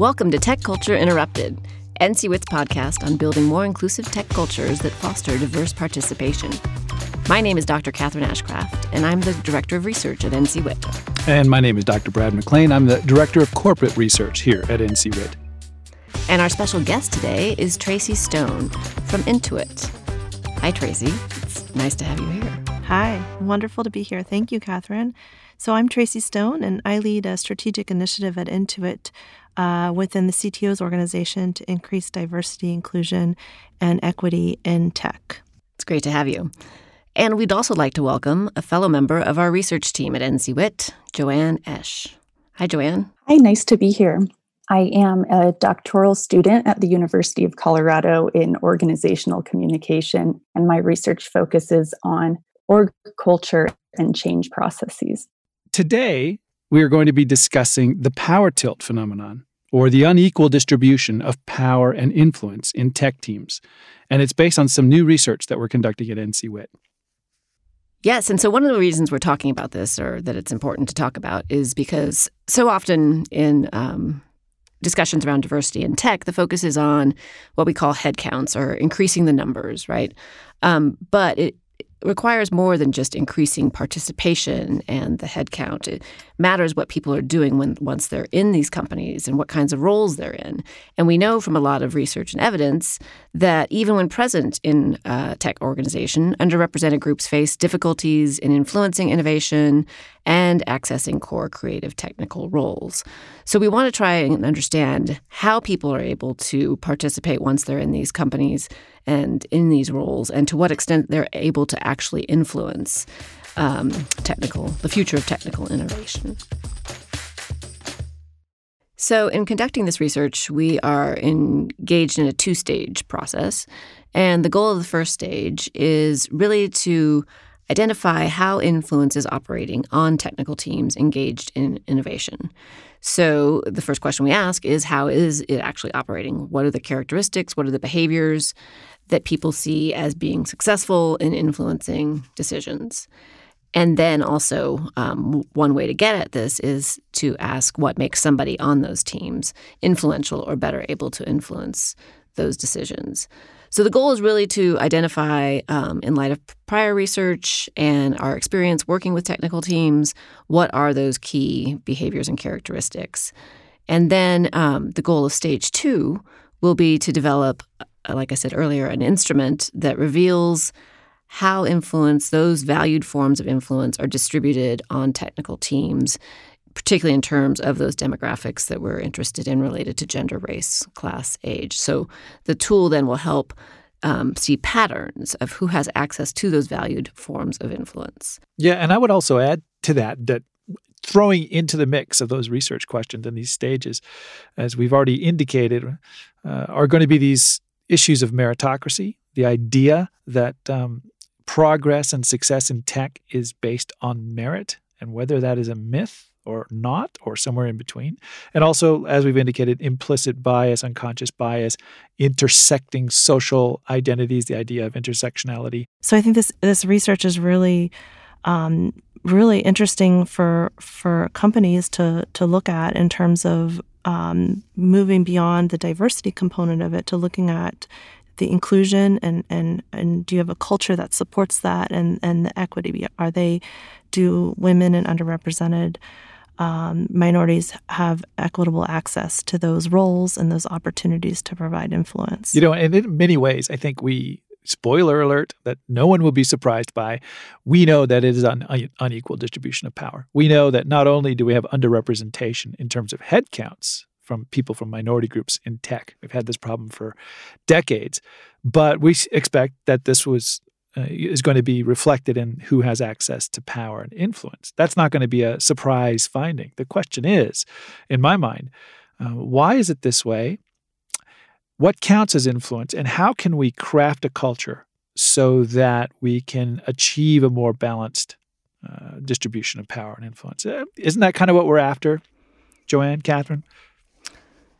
Welcome to Tech Culture Interrupted, NCWIT's podcast on building more inclusive tech cultures that foster diverse participation. My name is Dr. Catherine Ashcraft, and I'm the Director of Research at NCWIT. And my name is Dr. Brad McLain. I'm the Director of Corporate Research here at NCWIT. And our special guest today is Tracy Stone from Intuit. Hi, Tracy. It's nice to have you here. Hi, wonderful to be here. Thank you, Catherine. So, I'm Tracy Stone, and I lead a strategic initiative at Intuit uh, within the CTO's organization to increase diversity, inclusion, and equity in tech. It's great to have you. And we'd also like to welcome a fellow member of our research team at NCWIT, Joanne Esch. Hi, Joanne. Hi, nice to be here. I am a doctoral student at the University of Colorado in organizational communication, and my research focuses on org culture and change processes. Today, we are going to be discussing the power tilt phenomenon, or the unequal distribution of power and influence in tech teams. And it's based on some new research that we're conducting at NCWIT. Yes, and so one of the reasons we're talking about this, or that it's important to talk about, is because so often in um, discussions around diversity in tech, the focus is on what we call headcounts or increasing the numbers, right? Um, but it, requires more than just increasing participation and the headcount. It matters what people are doing when once they're in these companies and what kinds of roles they're in. And we know from a lot of research and evidence that even when present in a tech organization, underrepresented groups face difficulties in influencing innovation and accessing core creative technical roles. So we want to try and understand how people are able to participate once they're in these companies and in these roles, and to what extent they're able to actually influence um, technical, the future of technical innovation. So, in conducting this research, we are engaged in a two stage process. And the goal of the first stage is really to identify how influence is operating on technical teams engaged in innovation. So, the first question we ask is how is it actually operating? What are the characteristics? What are the behaviors that people see as being successful in influencing decisions? And then also, um, one way to get at this is to ask what makes somebody on those teams influential or better able to influence those decisions. So the goal is really to identify, um, in light of prior research and our experience working with technical teams, what are those key behaviors and characteristics. And then um, the goal of stage two will be to develop, like I said earlier, an instrument that reveals how influence, those valued forms of influence, are distributed on technical teams, particularly in terms of those demographics that we're interested in related to gender, race, class, age. So the tool then will help um, see patterns of who has access to those valued forms of influence. Yeah, and I would also add to that that throwing into the mix of those research questions in these stages, as we've already indicated, uh, are going to be these issues of meritocracy, the idea that um, progress and success in tech is based on merit, and whether that is a myth or not, or somewhere in between. And also, as we've indicated, implicit bias, unconscious bias, intersecting social identities, the idea of intersectionality. So I think this this research is really um, really interesting for for companies to to look at in terms of um, moving beyond the diversity component of it to looking at the inclusion and and and do you have a culture that supports that and and the equity are they do women and underrepresented um, minorities have equitable access to those roles and those opportunities to provide influence. You know, and in many ways, I think we spoiler alert that no one will be surprised by we know that it is an unequal distribution of power we know that not only do we have underrepresentation in terms of head counts from people from minority groups in tech we've had this problem for decades but we expect that this was uh, is going to be reflected in who has access to power and influence. That's not going to be a surprise finding. The question is, in my mind, uh, why is it this way? What counts as influence, and how can we craft a culture so that we can achieve a more balanced uh, distribution of power and influence? Uh, isn't that kind of what we're after, Joanne, Catherine?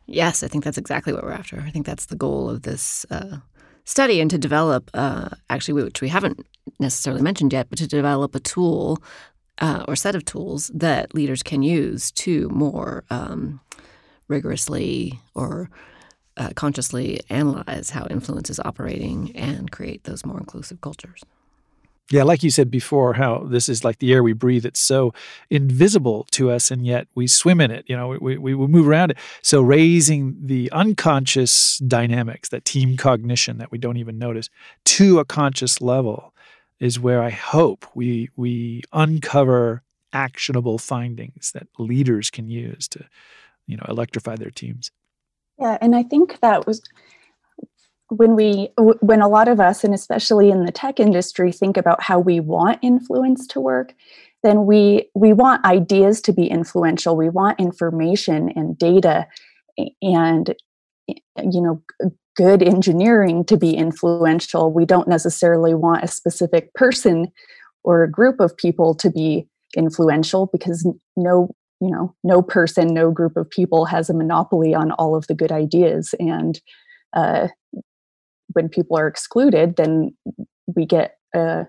Yes, I think that's exactly what we're after. I think that's the goal of this uh, study and to develop, uh, actually, which we haven't necessarily mentioned yet, but to develop a tool uh, or set of tools that leaders can use to more um, rigorously or uh, consciously analyze how influence is operating and create those more inclusive cultures. Yeah, like you said before, how this is like the air we breathe. It's so invisible to us, and yet we swim in it. You know, we, we, we move around it. So raising the unconscious dynamics, that team cognition that we don't even notice, to a conscious level is where I hope we we uncover actionable findings that leaders can use to, you know, electrify their teams. Yeah, and I think that was when we when a lot of us and especially in the tech industry think about how we want influence to work then we we want ideas to be influential. We want information and data and you know good engineering to be influential. We don't necessarily want a specific person or a group of people to be influential because no you know no person no group of people has a monopoly on all of the good ideas and uh, when people are excluded then we get uh,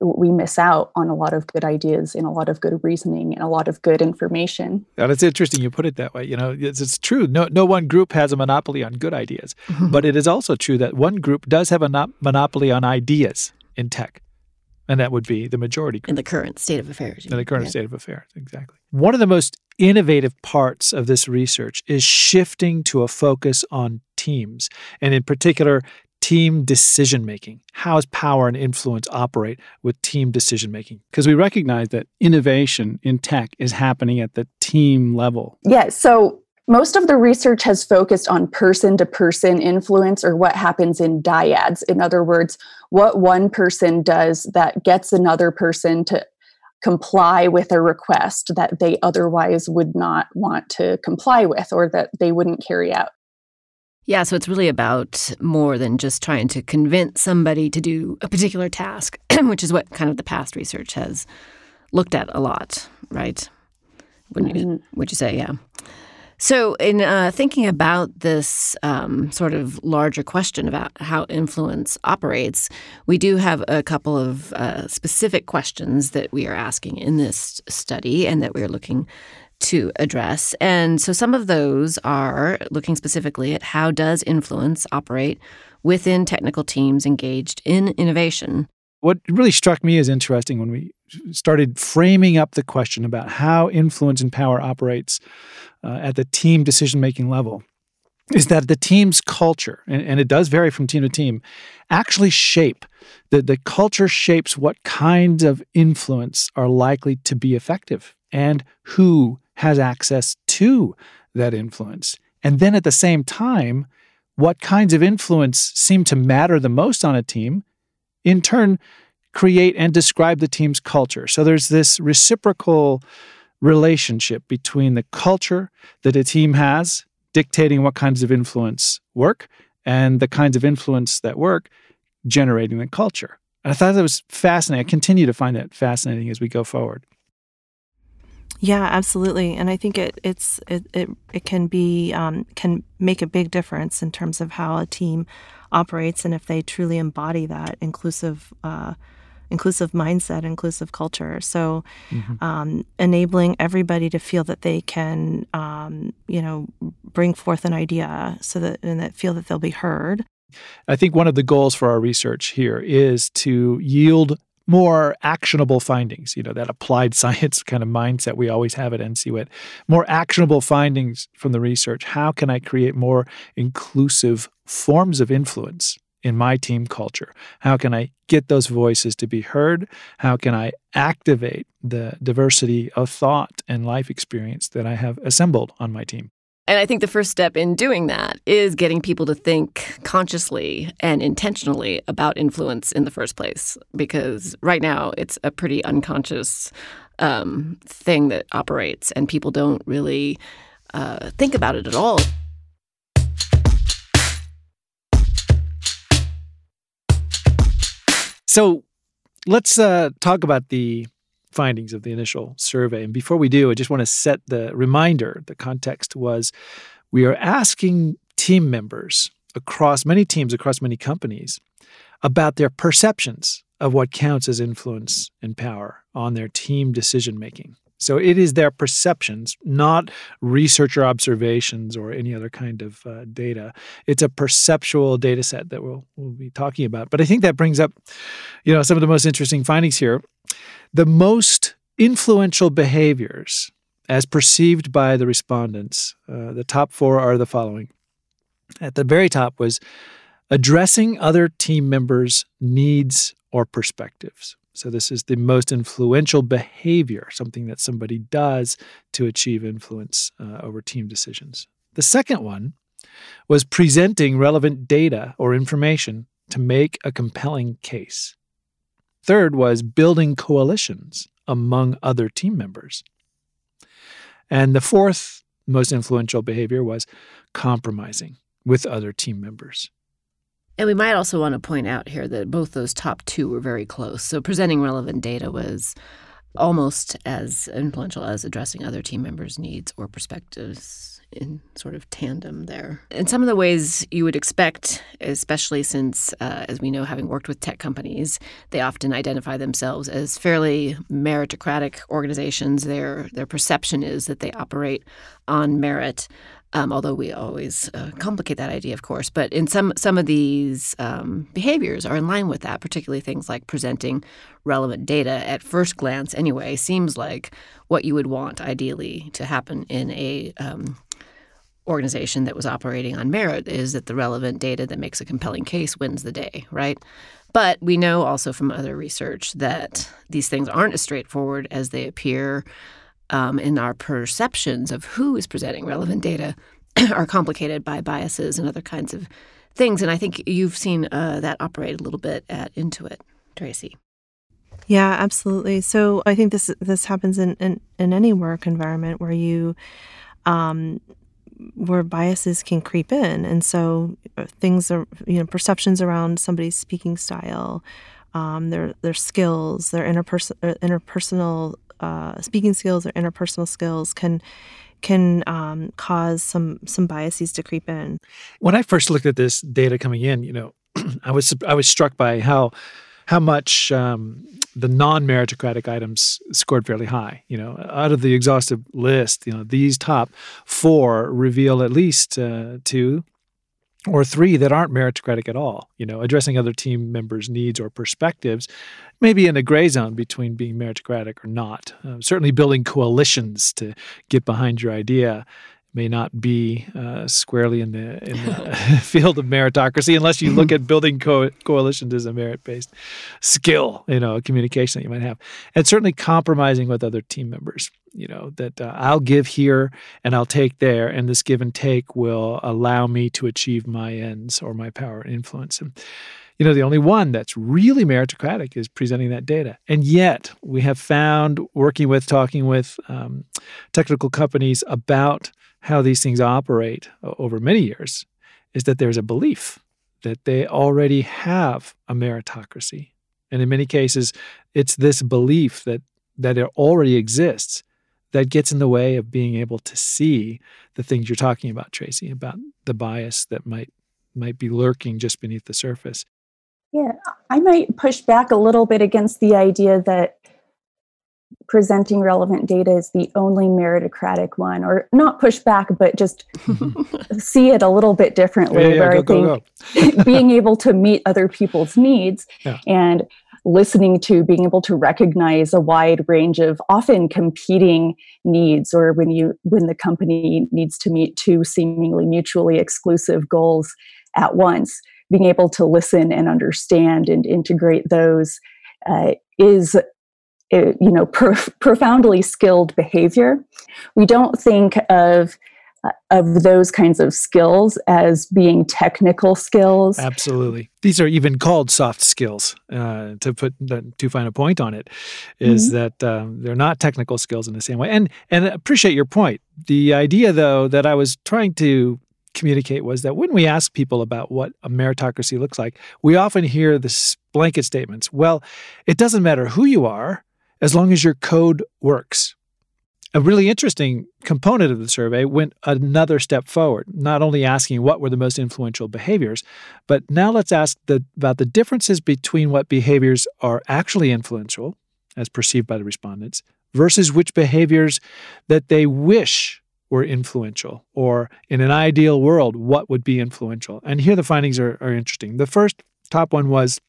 we miss out on a lot of good ideas and a lot of good reasoning and a lot of good information. And it's interesting you put it that way. You know, it's, it's true. No, no one group has a monopoly on good ideas, mm-hmm. but it is also true that one group does have a no- monopoly on ideas in tech. And that would be the majority group. In the current state of affairs. In the current yeah. state of affairs, exactly. One of the most innovative parts of this research is shifting to a focus on teams, and in particular, team decision making. How does power and influence operate with team decision making? Because we recognize that innovation in tech is happening at the team level. Yeah. So most of the research has focused on person to person influence or what happens in dyads. In other words, what one person does that gets another person to comply with a request that they otherwise would not want to comply with or that they wouldn't carry out. Yeah, so it's really about more than just trying to convince somebody to do a particular task, which is what kind of the past research has looked at a lot, right? Wouldn't you, mm-hmm. would you say, yeah? So, in uh, thinking about this um, sort of larger question about how influence operates, we do have a couple of uh, specific questions that we are asking in this study and that we're looking to address. And so some of those are looking specifically at how does influence operate within technical teams engaged in innovation. What really struck me as interesting when we started framing up the question about how influence and power operates uh, at the team decision making level is that the team's culture, and, and, it does vary from team to team, actually shape the, the culture shapes what kinds of influence are likely to be effective and who has access to that influence. And then at the same time, what kinds of influence seem to matter the most on a team, in turn, create and describe the team's culture. So there's this reciprocal relationship between the culture that a team has, dictating what kinds of influence work, and the kinds of influence that work, generating the culture. And I thought that was fascinating. I continue to find that fascinating as we go forward. Yeah, absolutely, and I think it it's it it, it can be um, can make a big difference in terms of how a team operates, and if they truly embody that inclusive. Uh, inclusive mindset, inclusive culture. So, mm-hmm. um, enabling everybody to feel that they can, um, you know, bring forth an idea, so that and that feel that they'll be heard. I think one of the goals for our research here is to yield more actionable findings, you know, that applied science kind of mindset we always have at NCWIT, more actionable findings from the research. How can I create more inclusive forms of influence in my team culture? How can I get those voices to be heard? How can I activate the diversity of thought and life experience that I have assembled on my team? And I think the first step in doing that is getting people to think consciously and intentionally about influence in the first place. Because right now it's a pretty unconscious um, thing that operates, and people don't really uh, think about it at all. So let's uh, talk about the findings of the initial survey. And before we do, I just want to set the reminder the context was we are asking team members across many teams, across many companies, about their perceptions of what counts as influence and power on their team decision making. So it is their perceptions, not researcher observations or any other kind of uh, data. It's a perceptual data set that we'll, we'll be talking about. But I think that brings up, you know, some of the most interesting findings here. The most influential behaviors, as perceived by the respondents, uh, the top four are the following. At the very top was addressing other team members' needs or perspectives. So, this is the most influential behavior, something that somebody does to achieve influence uh, over team decisions. The second one was presenting relevant data or information to make a compelling case. Third was building coalitions among other team members. And the fourth most influential behavior was compromising with other team members. And we might also want to point out here that both those top two were very close. So presenting relevant data was almost as influential as addressing other team members' needs or perspectives in sort of tandem there. In some of the ways you would expect, especially since, uh, as we know, having worked with tech companies, they often identify themselves as fairly meritocratic organizations. Their their perception is that they operate on merit. Um, although we always uh, complicate that idea, of course. But in some some of these um, behaviors are in line with that, particularly things like presenting relevant data. At first glance, anyway, seems like what you would want ideally to happen in a um, organization that was operating on merit is that the relevant data that makes a compelling case wins the day, right? But we know also from other research that these things aren't as straightforward as they appear um, in our perceptions of who is presenting relevant data are complicated by biases and other kinds of things. And I think you've seen uh, that operate a little bit at Intuit, Tracy. Yeah, absolutely. So I think this this happens in, in, in any work environment where you um, where biases can creep in, and so uh, things are you know perceptions around somebody's speaking style, um, their their skills, their interperson- uh, interpersonal uh, speaking skills or interpersonal skills can can um, cause some some biases to creep in. When I first looked at this data coming in, you know, I was I was struck by how how much um, the non-meritocratic items scored fairly high. You know, out of the exhaustive list, you know, these top four reveal at least uh, two or three that aren't meritocratic at all. You know, addressing other team members' needs or perspectives, maybe in a gray zone between being meritocratic or not. Uh, certainly, building coalitions to get behind your idea may not be uh, squarely in the in the field of meritocracy unless you look at building co- coalitions as a merit-based skill, you know, communication that you might have, and certainly compromising with other team members. You know that uh, I'll give here and I'll take there, and this give and take will allow me to achieve my ends or my power and influence. And you know, the only one that's really meritocratic is presenting that data. And yet, we have found working with, talking with um, technical companies about how these things operate over many years is that there's a belief that they already have a meritocracy. And in many cases, it's this belief that, that it already exists that gets in the way of being able to see the things you're talking about, Tracy, about the bias that might might be lurking just beneath the surface. Yeah, I might push back a little bit against the idea that presenting relevant data is the only meritocratic one, or not push back, but just see it a little bit differently. Yeah, yeah, where go, I think being able to meet other people's needs Yeah. and listening to being able to recognize a wide range of often competing needs or when you when the company needs to meet two seemingly mutually exclusive goals at once being able to listen and understand and integrate those uh, is you know prof- profoundly skilled behavior we don't think of uh, of those kinds of skills as being technical skills Absolutely. These are even called soft skills. Uh, to put the, to find a point on it, is that um, they're not technical skills in the same way. And and appreciate your point. The idea, though, that I was trying to communicate was that when we ask people about what a meritocracy looks like, we often hear this blanket statements. Well, it doesn't matter who you are as long as your code works. A really interesting component of the survey went another step forward, not only asking what were the most influential behaviors, but now let's ask the, about the differences between what behaviors are actually influential, as perceived by the respondents, versus which behaviors that they wish were influential, or in an ideal world, what would be influential. And here the findings are, are interesting. The first top one was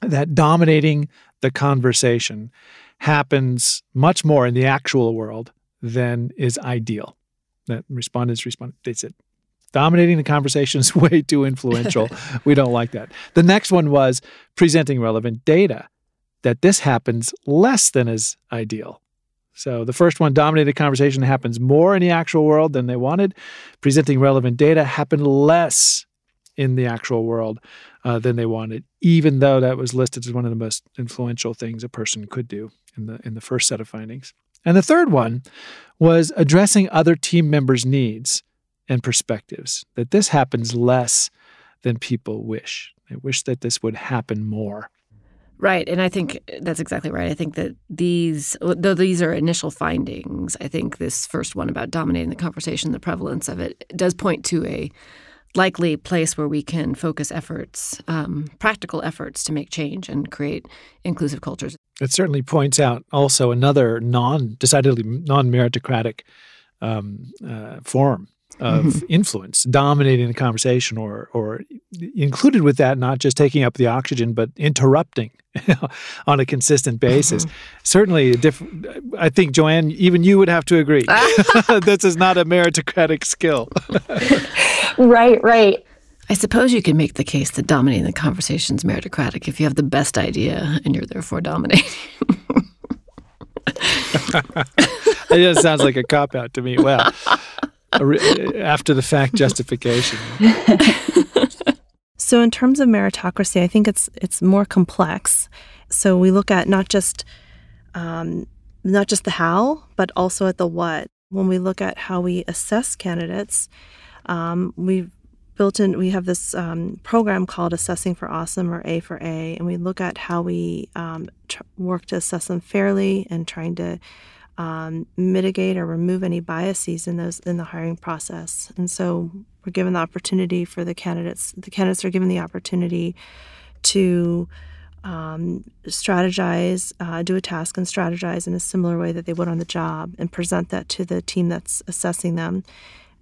that dominating the conversation happens much more in the actual world than is ideal. That respondents respond. They said, dominating the conversation is way too influential. we don't like that. The next one was presenting relevant data. That this happens less than is ideal. So the first one, dominating the conversation, happens more in the actual world than they wanted. Presenting relevant data happened less in the actual world uh, than they wanted, even though that was listed as one of the most influential things a person could do in the in the first set of findings. And the third one was addressing other team members' needs and perspectives, that this happens less than people wish. They wish that this would happen more. Right. And I think that's exactly right. I think that these, though these are initial findings, I think this first one about dominating the conversation, the prevalence of it, does point to a likely place where we can focus efforts, um, practical efforts to make change and create inclusive cultures. It certainly points out also another non decidedly non meritocratic um, uh, form of mm-hmm. influence dominating the conversation or or included with that not just taking up the oxygen but interrupting on a consistent basis mm-hmm. certainly different i think joanne even you would have to agree this is not a meritocratic skill right right I suppose you can make the case that dominating the conversation is meritocratic if you have the best idea and you're therefore dominating. it just sounds like a cop out to me. Well, after the fact justification. so in terms of meritocracy, I think it's it's more complex. So we look at not just um, not just the how, but also at the what. When we look at how we assess candidates, um, we've built in we have this um, program called assessing for awesome or a for a and we look at how we um, tr- work to assess them fairly and trying to um, mitigate or remove any biases in those in the hiring process. And so we're given the opportunity for the candidates. The candidates are given the opportunity to um, strategize, uh, do a task, and strategize in a similar way that they would on the job, and present that to the team that's assessing them.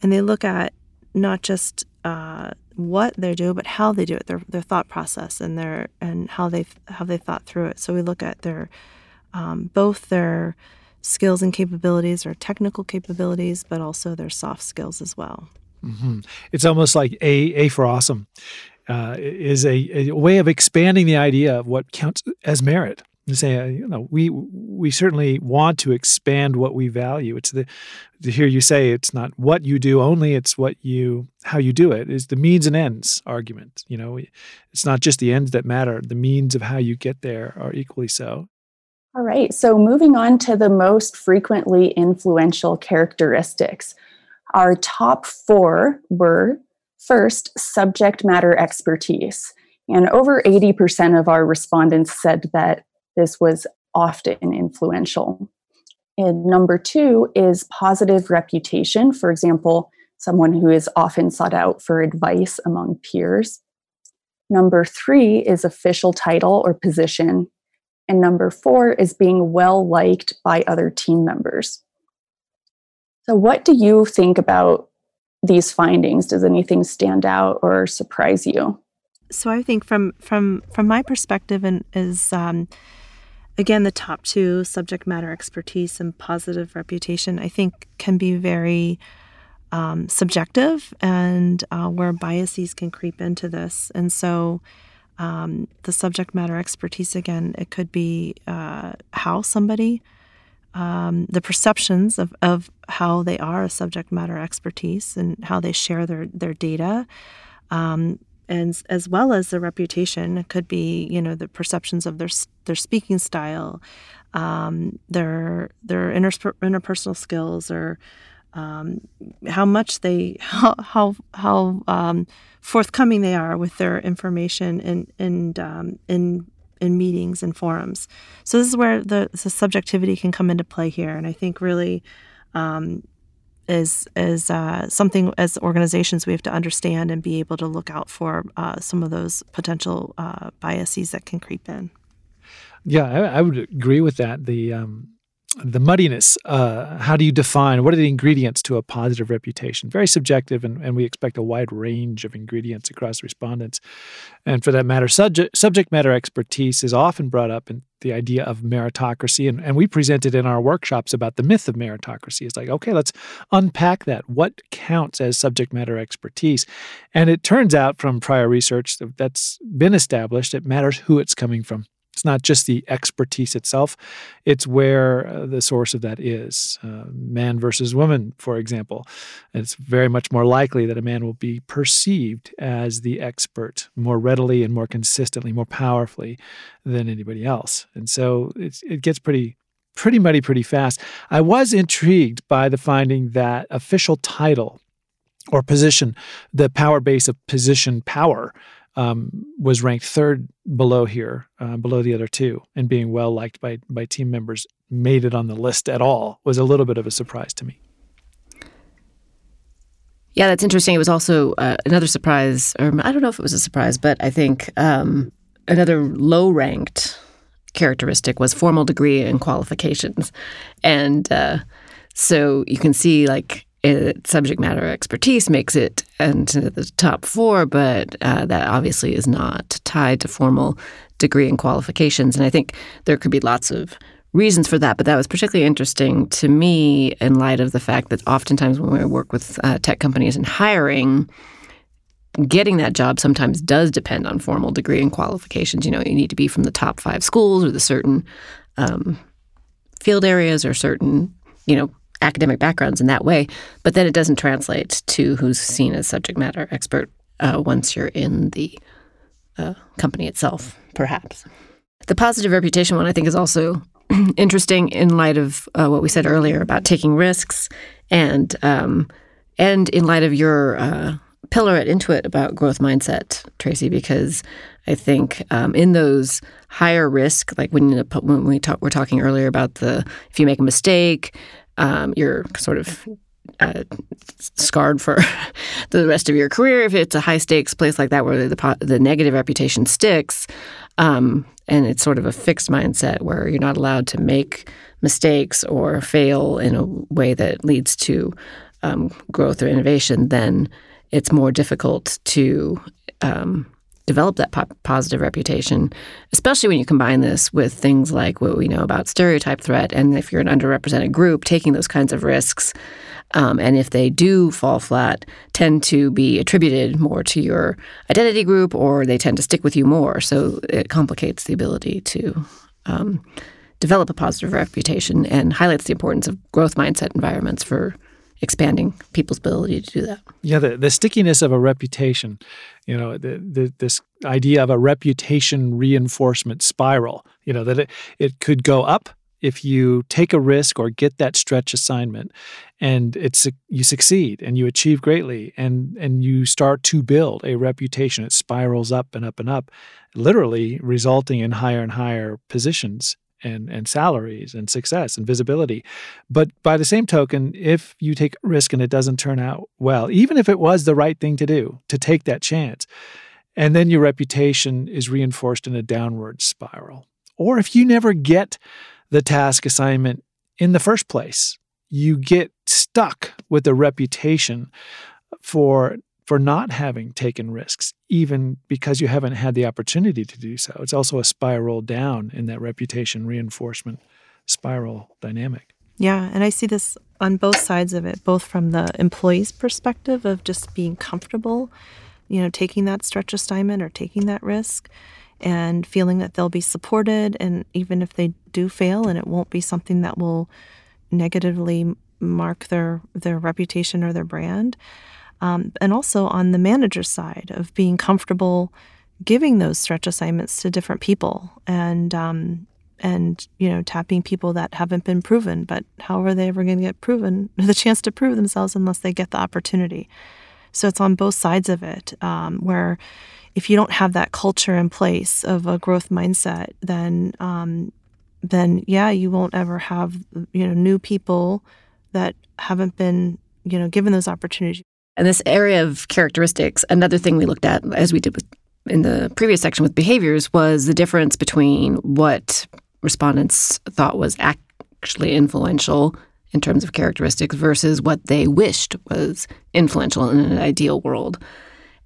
And they look at not just uh, what they do, but how they do it, their their thought process, and their and how they how they thought through it. So we look at their um, both their skills and capabilities or technical capabilities, but also their soft skills as well. Mm-hmm. It's almost like A, A for awesome uh, is a, a, way of expanding the idea of what counts as merit. And say, uh, you know, we we certainly want to expand what we value. It's the to hear you say it's not what you do only; it's what you how you do it. Is the means and ends argument. You know, it's not just the ends that matter; the means of how you get there are equally so. All right, so moving on to the most frequently influential characteristics. Our top four were first, subject matter expertise. And over 80% of our respondents said that this was often influential. And number two is positive reputation. For example, someone who is often sought out for advice among peers. Number three is official title or position. And number four is being well liked by other team members. So, what do you think about these findings? Does anything stand out or surprise you? So, I think from from from my perspective, and is um, again the top two subject matter expertise and positive reputation. I think can be very um, subjective, and uh, where biases can creep into this, and so um, the subject matter expertise again it could be uh, how somebody um, the perceptions of, of how they are a subject matter expertise and how they share their, their data um, and as well as the reputation. It could be you know the perceptions of their their speaking style um, their their interpersonal skills or um, how much they how how, how um, forthcoming they are with their information in in um, in in meetings and forums. So this is where the, the subjectivity can come into play here, and I think really um, is is uh, something as organizations we have to understand and be able to look out for uh, some of those potential uh, biases that can creep in. Yeah, I, I, would agree with that. The um, the muddiness. Uh, how do you define what are the ingredients to a positive reputation? Very subjective, and, and we expect a wide range of ingredients across respondents. And for that matter, subject, subject matter expertise is often brought up in the idea of meritocracy. And, and we presented in our workshops about the myth of meritocracy. It's like, okay, let's unpack that. What counts as subject matter expertise? And it turns out from prior research that's been established, it matters who it's coming from. It's not just the expertise itself, it's where uh, the source of that is. Uh, man versus woman, for example. It's very much more likely that a man will be perceived as the expert more readily and more consistently, more powerfully than anybody else. And so it gets pretty pretty muddy pretty fast. I was intrigued by the finding that official title or position, the power base of position power, um, was ranked third below here, uh, below the other two, and being well liked by by team members made it on the list at all was a little bit of a surprise to me. Yeah, that's interesting. It was also uh, another surprise, or I don't know if it was a surprise, but I think um, another low ranked characteristic was formal degree and qualifications, and uh, so you can see like it, subject matter expertise makes it into the top four, but uh, that obviously is not tied to formal degree and qualifications. And I think there could be lots of reasons for that, but that was particularly interesting to me in light of the fact that oftentimes when we work with uh, tech companies and hiring, getting that job sometimes does depend on formal degree and qualifications. You know, you need to be from the top five schools or the certain um, field areas or certain, you know, academic backgrounds in that way, but then it doesn't translate to who's seen as subject matter expert uh, once you're in the uh, company itself, perhaps. The positive reputation one, I think, is also interesting in light of uh, what we said earlier about taking risks, and um, and in light of your uh, pillar at Intuit about growth mindset, Tracy, because I think um, in those higher risk, like when when we talk, we're talking earlier about the if you make a mistake, um, you're sort of uh, scarred for the rest of your career. If it's a high stakes place like that where the the negative reputation sticks, um, and it's sort of a fixed mindset where you're not allowed to make mistakes or fail in a way that leads to um, growth or innovation, then it's more difficult to um, develop that po- positive reputation, especially when you combine this with things like what we know about stereotype threat. And if you're an underrepresented group, taking those kinds of risks, um, and if they do fall flat, tend to be attributed more to your identity group or they tend to stick with you more. So it complicates the ability to. Um, develop a positive reputation and highlights the importance of growth mindset environments for expanding people's ability to do that. Yeah, the, the stickiness of a reputation, you know, the, the, this idea of a reputation reinforcement spiral, you know, that it, it could go up if you take a risk or get that stretch assignment and it's you succeed and you achieve greatly and and you start to build a reputation it spirals up and up and up literally resulting in higher and higher positions and, and salaries and success and visibility. But by the same token, if you take risk and it doesn't turn out well, even if it was the right thing to do, to take that chance, and then your reputation is reinforced in a downward spiral. Or if you never get the task assignment in the first place, you get stuck with a reputation for for not having taken risks, even because you haven't had the opportunity to do so. It's also a spiral down in that reputation reinforcement spiral dynamic. Yeah, and I see this on both sides of it, both from the employee's perspective of just being comfortable, you know, taking that stretch assignment or taking that risk and feeling that they'll be supported and even if they do fail and it won't be something that will negatively mark their their reputation or their brand um, and also on the manager side of being comfortable giving those stretch assignments to different people and um, and you know tapping people that haven't been proven but how are they ever going to get proven the chance to prove themselves unless they get the opportunity? So it's on both sides of it um, where if you don't have that culture in place of a growth mindset then um, then yeah you won't ever have you know new people that haven't been you know given those opportunities and this area of characteristics, another thing we looked at, as we did with, in the previous section with behaviors, was the difference between what respondents thought was actually influential in terms of characteristics versus what they wished was influential in an ideal world.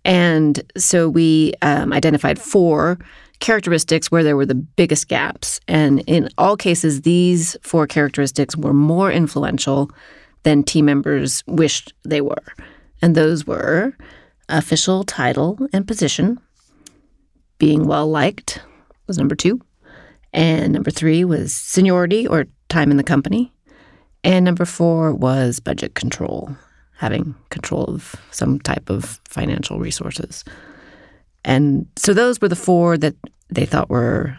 And so we um, identified four characteristics where there were the biggest gaps. And in all cases, these four characteristics were more influential than team members wished they were. And those were official title and position, being well liked was number two. And number three was seniority or time in the company. And number four was budget control, having control of some type of financial resources. And so those were the four that they thought were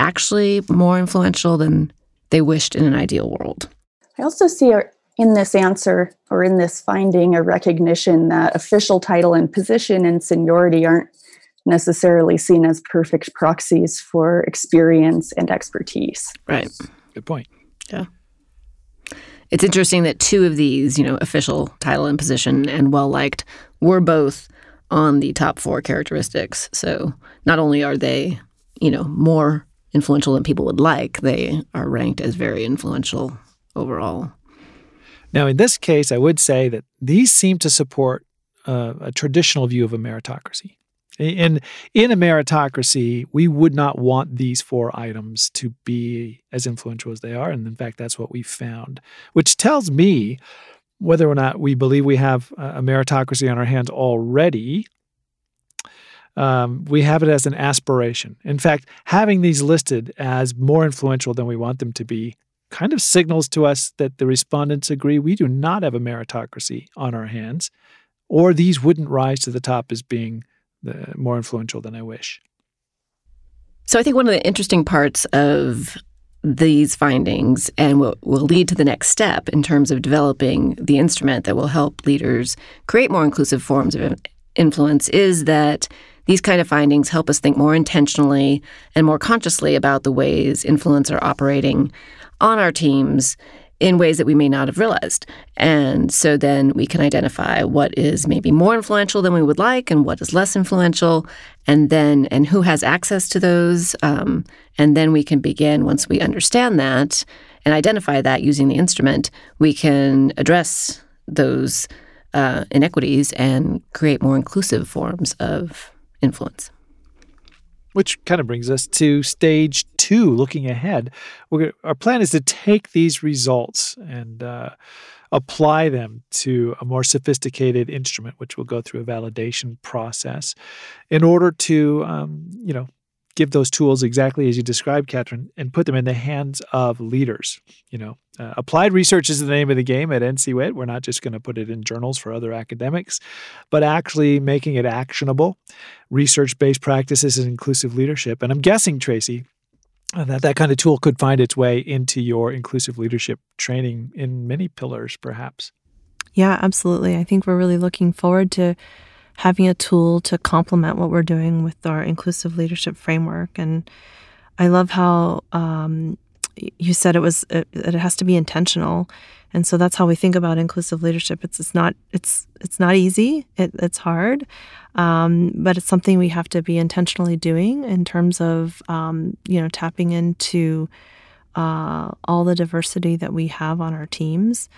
actually more influential than they wished in an ideal world. I also see in this answer or in this finding a recognition that official title and position and seniority aren't necessarily seen as perfect proxies for experience and expertise. Right. Good point. Yeah. It's interesting that two of these, you know, official title and position and well liked, were both on the top four characteristics. So not only are they, you know, more influential than people would like, they are ranked as very influential overall. Now, in this case, I would say that these seem to support uh, a traditional view of a meritocracy. In, in a meritocracy, we would not want these four items to be as influential as they are. And in fact, that's what we found, which tells me whether or not we believe we have a meritocracy on our hands already. Um, we have it as an aspiration. In fact, having these listed as more influential than we want them to be kind of signals to us that the respondents agree we do not have a meritocracy on our hands, or these wouldn't rise to the top as being the, more influential than I wish. So I think one of the interesting parts of these findings and what will lead to the next step in terms of developing the instrument that will help leaders create more inclusive forms of influence is that these kind of findings help us think more intentionally and more consciously about the ways influence are operating on our teams in ways that we may not have realized. And so then we can identify what is maybe more influential than we would like and what is less influential, and then and who has access to those. Um, and then we can begin once we understand that and identify that using the instrument, we can address those uh, inequities and create more inclusive forms of influence. Which kind of brings us to stage two, looking ahead. Our plan is to take these results and uh, apply them to a more sophisticated instrument, which will go through a validation process in order to, um, you know, give those tools exactly as you described, Catherine, and put them in the hands of leaders. You know, uh, applied research is the name of the game at NCWIT. We're not just going to put it in journals for other academics, but actually making it actionable, research-based practices and inclusive leadership. And I'm guessing, Tracy, uh, that that kind of tool could find its way into your inclusive leadership training in many pillars, perhaps. Yeah, absolutely. I think we're really looking forward to having a tool to complement what we're doing with our inclusive leadership framework. And I love how um, you said it was it, it, has to be intentional, and so that's how we think about inclusive leadership. It's it's not it's it's not easy. It, it's hard, um, but it's something we have to be intentionally doing in terms of um, you know tapping into uh, all the diversity that we have on our teams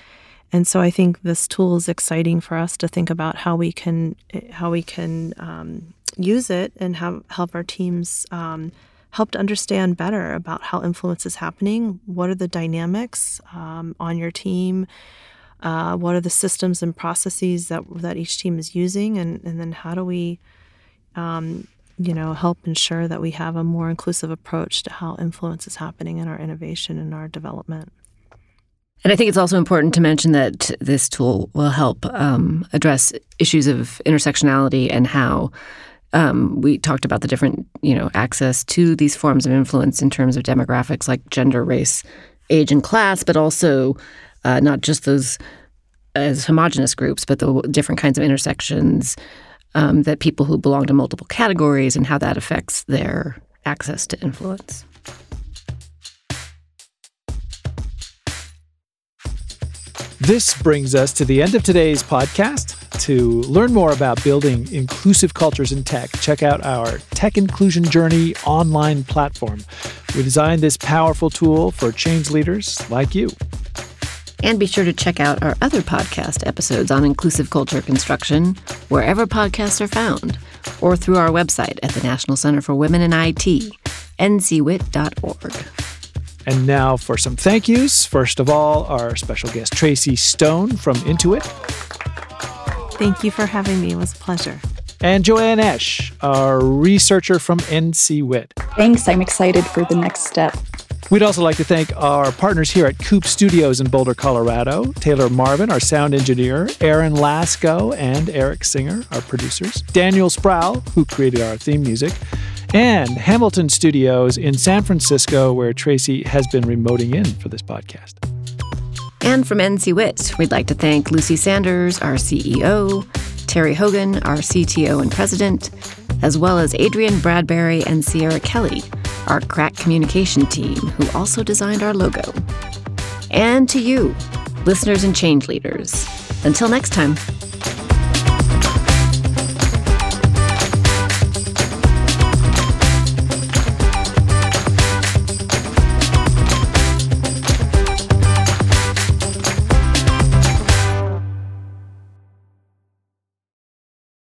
and so I think this tool is exciting for us to think about how we can how we can um, use it and have, help our teams um, help to understand better about how influence is happening. What are the dynamics um, on your team? Uh, what are the systems and processes that that each team is using, and and then how do we, um, you know, help ensure that we have a more inclusive approach to how influence is happening in our innovation and our development. And I think it's also important to mention that this tool will help um, address issues of intersectionality and how um, we talked about the different, you know, access to these forms of influence in terms of demographics like gender, race, age, and class, but also uh, not just those as homogenous groups, but the different kinds of intersections um, that people who belong to multiple categories and how that affects their access to influence. This brings us to the end of today's podcast. To learn more about building inclusive cultures in tech, check out our Tech Inclusion Journey online platform. We designed this powerful tool for change leaders like you. And be sure to check out our other podcast episodes on inclusive culture construction wherever podcasts are found or through our website at the National Center for Women in IT, ncwit.org. And now for some thank yous. First of all, our special guest, Tracy Stone from Intuit. Thank you for having me. It was a pleasure. And Joanne Esch, our researcher from NCWIT. Thanks. I'm excited for the next step. We'd also like to thank our partners here at Coupe Studios in Boulder, Colorado Taylor Marvin, our sound engineer, Aaron Lasco, and Eric Singer, our producers, Daniel Sproul, who created our theme music, and Hamilton Studios in San Francisco, where Tracy has been remoting in for this podcast. And from NCWIT, we'd like to thank Lucy Sanders, our CEO, Terry Hogan, our CTO and president, as well as Adrian Bradbury and Sierra Kelly, our crack communication team, who also designed our logo. And to you, listeners and change leaders. Until next time.